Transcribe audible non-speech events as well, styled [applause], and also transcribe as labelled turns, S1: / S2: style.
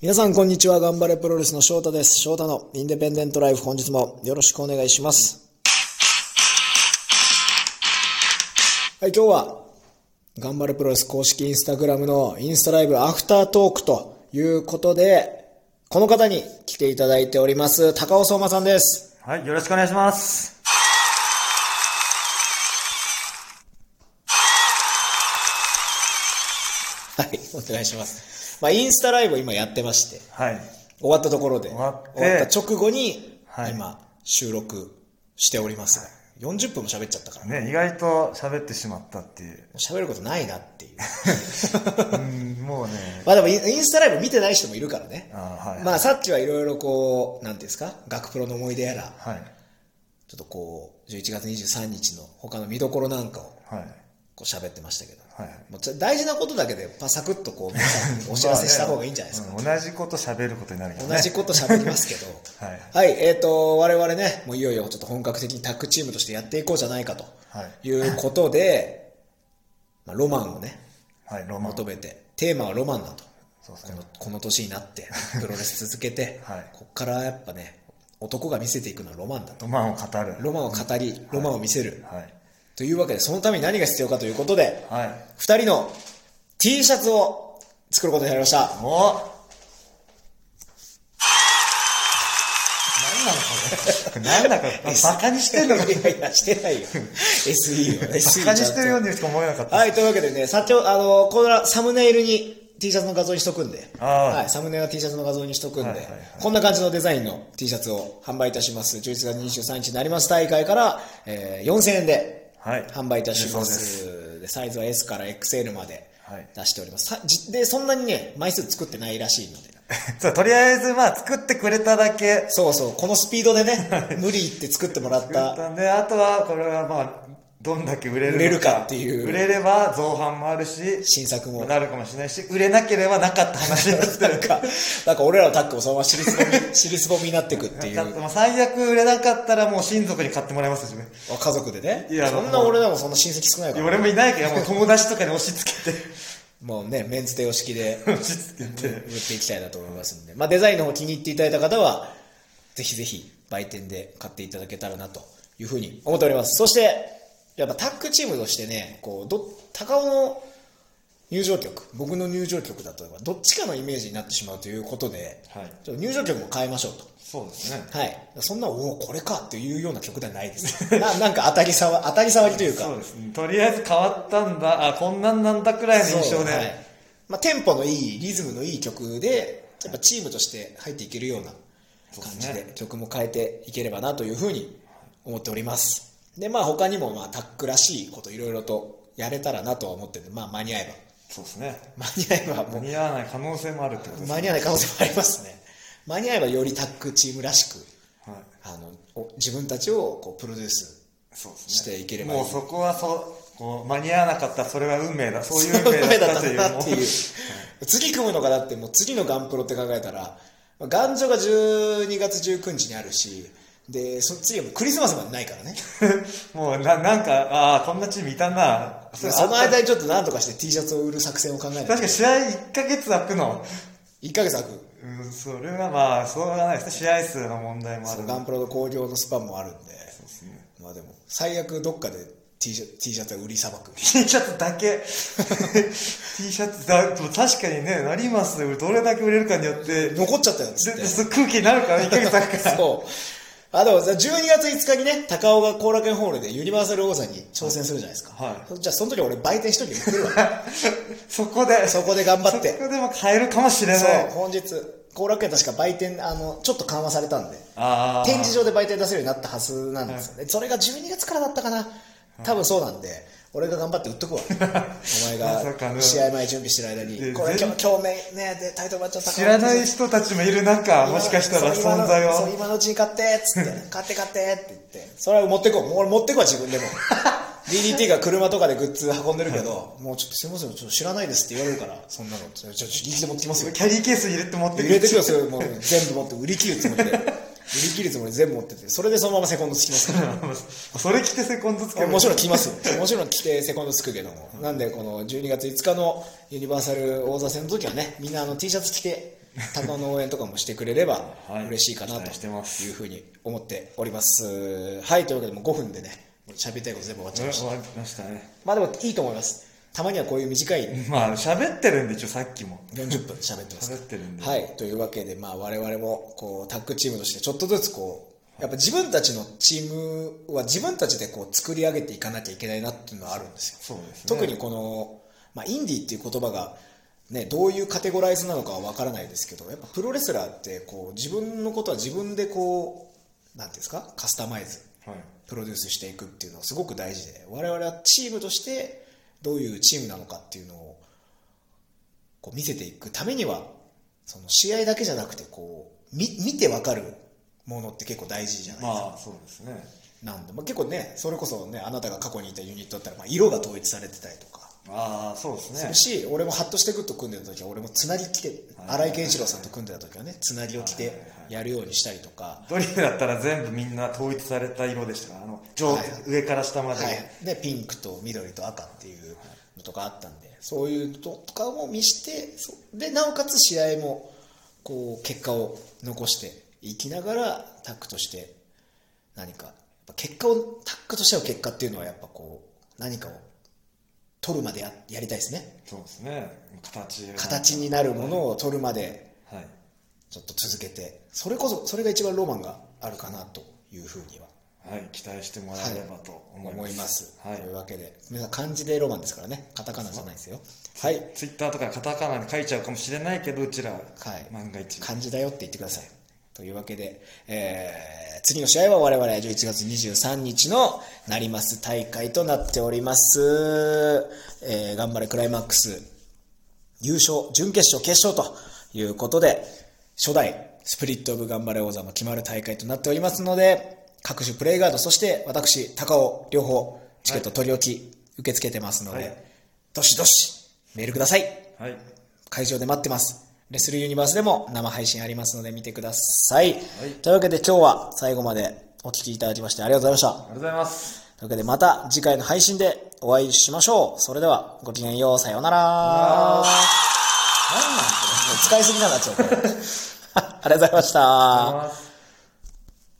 S1: 皆さんこんにちは。頑張れプロレスの翔太です。翔太のインデペンデントライフ本日もよろしくお願いします。はい、今日は頑張れプロレス公式インスタグラムのインスタライブアフタートークということで、この方に来ていただいております、高尾相馬さんです。
S2: はい、よろしくお願いします。
S1: はい、お願いします。まあ、インスタライブを今やってまして、
S2: はい。
S1: 終わったところで、
S2: 終わって
S1: 終わった直後に、
S2: はい
S1: 今、収録しております。40分も喋っちゃったからね。
S2: ね、意外と喋ってしまったっていう。
S1: 喋ることないなっていう。[laughs]
S2: うん、もうね。[laughs]
S1: まあでもインスタライブ見てない人もいるからね。
S2: あはい。
S1: まあさっきはいろいろこう、なんていうんですか、学プロの思い出やら、
S2: はい。
S1: ちょっとこう、11月23日の他の見どころなんかを
S2: はい。
S1: こう喋ってましたけど、
S2: はい。
S1: もうちょ大事なことだけでパサクッとこう [laughs] 皆さんにお知らせした方がいいんじゃないですか。
S2: まあねうん同じこと喋ることになるけどね。
S1: 同じこと喋りますけど、[laughs]
S2: はい。
S1: はい、えっ、と、我々ね、もういよいよちょっと本格的にタッグチームとしてやっていこうじゃないかと
S2: はい。
S1: いうことで、まあ、ロマンをね、
S2: はい、ロマン。
S1: 求めて、テーマはロマンだと。
S2: そうですね
S1: この。この年になって、プロレス続けて、[laughs]
S2: はい
S1: こっからやっぱね、男が見せていくのはロマンだと。
S2: ロマンを語る。
S1: ロマンを語り、ロマンを見せる。
S2: はい。
S1: というわけで、そのために何が必要かということで、
S2: はい。
S1: 二人の T シャツを作ることになりました。
S2: お何なのこれ？何だか、バカにしてんのか。[laughs]
S1: いやいや、してないよ。SE を、SE
S2: バカにしてるよう
S1: に。
S2: にしか思えなかった。
S1: はい、というわけでね、先ほど、あの、このサムネイルに T シャツの画像にしとくんで、はい、サムネイルの T シャツの画像にしとくんで、
S2: はいはいはい
S1: こんな感じのデザインの T シャツを販売いたします。11月23日になります大会から、えー4000円で
S2: はい
S1: 販売いたしま。
S2: そう
S1: でサイズは S から XL まで
S2: はい
S1: 出しております。さじで、そんなにね、枚数作ってないらしいので。[laughs]
S2: そう、とりあえず、まあ、作ってくれただけ。
S1: そうそう、このスピードでね、[laughs] 無理言って作ってもらった。
S2: で、あとは、これはまあ、どんだけ売れる
S1: れるかっていう
S2: 売れれば造反もあるし、
S1: 新作も。
S2: なるかもしれないし、売れなければなかった話になって [laughs] る
S1: か、なんか俺らのタッグもそのまま尻すぼみ、[laughs] 尻すぼみになってくっていう。
S2: 最悪売れなかったらもう親族に買ってもらいますしね。
S1: 家族でね。
S2: いや
S1: そんな俺らもそんな親戚少ないから。
S2: 俺もいないけど、もう友達とかに押し付けて、
S1: もうね、メンズ手押式で [laughs]
S2: 押し付けて。
S1: 売っていきたいなと思いますんで。まあデザインの方気に入っていただいた方は、ぜひぜひ売店で買っていただけたらなというふうに思っております。そして、やっぱタッグチームとしてね、こう、ど、高尾の入場曲、僕の入場曲だと、どっちかのイメージになってしまうということで、
S2: はい
S1: ちょっと入場曲も変えましょうと。
S2: そうですね。
S1: はい。そんな、おお、これかっていうような曲ではないです。[laughs] ななんか当たり障当たり障りというか。
S2: そうですね。とりあえず変わったんだ、あ、こんなんなんだくらいの印象で。
S1: はいまあ、テンポのいい、リズムのいい曲で、やっぱチームとして入っていけるような感じで、曲も変えていければなというふうに思っております。で、まあ他にも、まあタックらしいこといろいろとやれたらなとは思ってて、まあ間に合え
S2: そうですね。
S1: ば。間に合えばも
S2: 間に合わない可能性もあるってこと
S1: う、
S2: ですね。
S1: 間に合わない可能性もありますね。間に合えばよりタックチームらしく、
S2: はい。
S1: あの、お自分たちをこうプロデュース。していければいい
S2: もうそこはそう、こう間に合わなかったらそれは運命だ。そういう [laughs] 運命だったという。
S1: なっていう
S2: も
S1: 次組むのがだってもう次のガンプロって考えたら、まあ元女が12月19日にあるし、で、そ次はもうクリスマスまでないからね。
S2: う [laughs] もうな、なんか、ああ、こんなチームいたな。
S1: でその間にちょっと何とかして T シャツを売る作戦を考えないと
S2: 確かに試合1ヶ月空くの。
S1: 1ヶ月空く。
S2: うん、それはまあ、しょうがないですね。試合数の問題もある
S1: ガンプロの興行のスパンもあるんで、
S2: そうですね。
S1: まあでも、最悪どっかで T シャ T シャツは売りさばく。
S2: T シャツだけ [laughs] T シャツだ確かにねなりますよどれだけ売れるかによって
S1: 残っちゃったよっつっ
S2: 空気になるから1ヶ月空くから
S1: そう。あ、でもさ、12月5日にね、高尾が後楽園ホールでユニバーサル王座に挑戦するじゃないですか。
S2: は
S1: じゃあその時俺売店一人で売ってるわ。[laughs]
S2: そこで
S1: そこで頑張って
S2: そこでも買えるかもしれ
S1: そう
S2: ない、
S1: 本日、後楽園確か売店、あの、ちょっと緩和されたんで、
S2: ああ
S1: 展示場で売店出せるようになったはずなんですよね。それが12月からだったかな。多分そうなんで、俺が頑張って売っとくわ。[laughs] お前が試合前準備してる間に、
S2: で
S1: これ
S2: 全
S1: 今日、今日めね、で、タイトルマッチの高尾
S2: 知らない人たちもいる中もしかしたら存在
S1: そう
S2: を
S1: 今のうちに買ってっつって [laughs] 買って買ってって言って。それは持ってこう。もう俺持ってこう自分でも。[laughs] DDT が車とかでグッズ運んでるけど、もうちょっとすいませんちょっと知らないですって言われるから。そんなの。ちょちょ自力で持ってきますよ
S2: キャリーケース入れて持って
S1: 入れてくよそれもう全部持って売り切るつもりで売り切るつもりで全部持っててそれでそのままセコンドつきます。か [laughs] ら
S2: それ着てセコンドつける
S1: もちろん来ます。よ。もちろん来てセコンドつくけども。なんで、この12月5日のユニバーサル王座戦の時はね、みんなあの T シャツ着て鷹の応援とかもしてくれれば
S2: はい。
S1: 嬉しいかなというふうに思っております。はいというわけでもう5分でね喋りたいこと全部終わっちゃいました。
S2: 終わりましたね。
S1: まあでもいいと思いますたまにはこういう短い [laughs]
S2: まあ喋ってるんで一応さっきも。
S1: 40分喋ってます
S2: 喋ってるんで。
S1: はい。というわけでまあ我々もこうタッグチームとしてちょっとずつこうやっぱ自分たちのチームは自分たちでこう作り上げていかなきゃいけないなっていうのはあるんですよ。
S2: そうですね。
S1: 特にこの、まあ、インディーっていう言葉が、ね、どういうカテゴライズなのかは分からないですけどやっぱプロレスラーってこう自分のことは自分でこうなんていうんですか？カスタマイズ
S2: はい。
S1: プロデュースしていくっていうのはすごく大事で我々はチームとしてどういうチームなのかっていうのをこう見せていくためにはその試合だけじゃなくてこう見見て分かるものって結構大事じゃないですか。
S2: まあそうですね
S1: なんでまあ、結構ねそれこそねあなたが過去にいたユニットだったら、まあ、色が統一されてたりとか
S2: ああそうですね。
S1: するし、俺もハッとしてグッと組んでた時は俺もつなぎ着て
S2: はい。
S1: 新井健一郎さんと組んでた時はねつなぎを着てやるようにしたりとか、
S2: ドリルだったら全部みんな統一された色でしたか？らあの上、
S1: はい。
S2: 上から下まで、
S1: はい、でピンクと緑と赤っていうのとかあったんでそういうのとかも見してそでなおかつ試合もこう結果を残していきながらタッグとして何か結果をタッグとしての結果っていうのはやっぱこう何かを取るまでややりたいですね。
S2: そうですね。形。が
S1: 形になるものを取るまで
S2: はい。
S1: ちょっと続けてそれこそそれが一番ロマンがあるかなというふうには。
S2: はい期待してもらえればと思います,、
S1: 思います、
S2: はい。
S1: というわけで皆さん漢字でロマンですからね。カタカナじゃないですよ。はい。
S2: ツイッターとかカタカナで書いちゃうかもしれないけどうちら、
S1: はい。
S2: 万が一。
S1: 漢字だよって言ってくださいというわけで、えー次の試合は我々11月23日のなります大会となっております、えー頑張れクライマックス優勝準決勝決勝ということで初代スプリットオブ頑張れ王座も決まる大会となっておりますので各種プレイガードそして私高尾両方チケット取り置き受け付けてますので、
S2: はい。
S1: どしどしメールください。
S2: はい。
S1: 会場で待ってます。レスルユニバースでも生配信ありますので見てください。
S2: はい
S1: というわけで今日は最後までお聞きいただきましてありがとうございました。
S2: ありがとうございます
S1: というわけでまた次回の配信でお会いしましょう。それではごきげんよう。さようなら。
S2: あ
S1: 何なんこれ使いすぎなんだっちゃう。こ [laughs] れありがとうございました。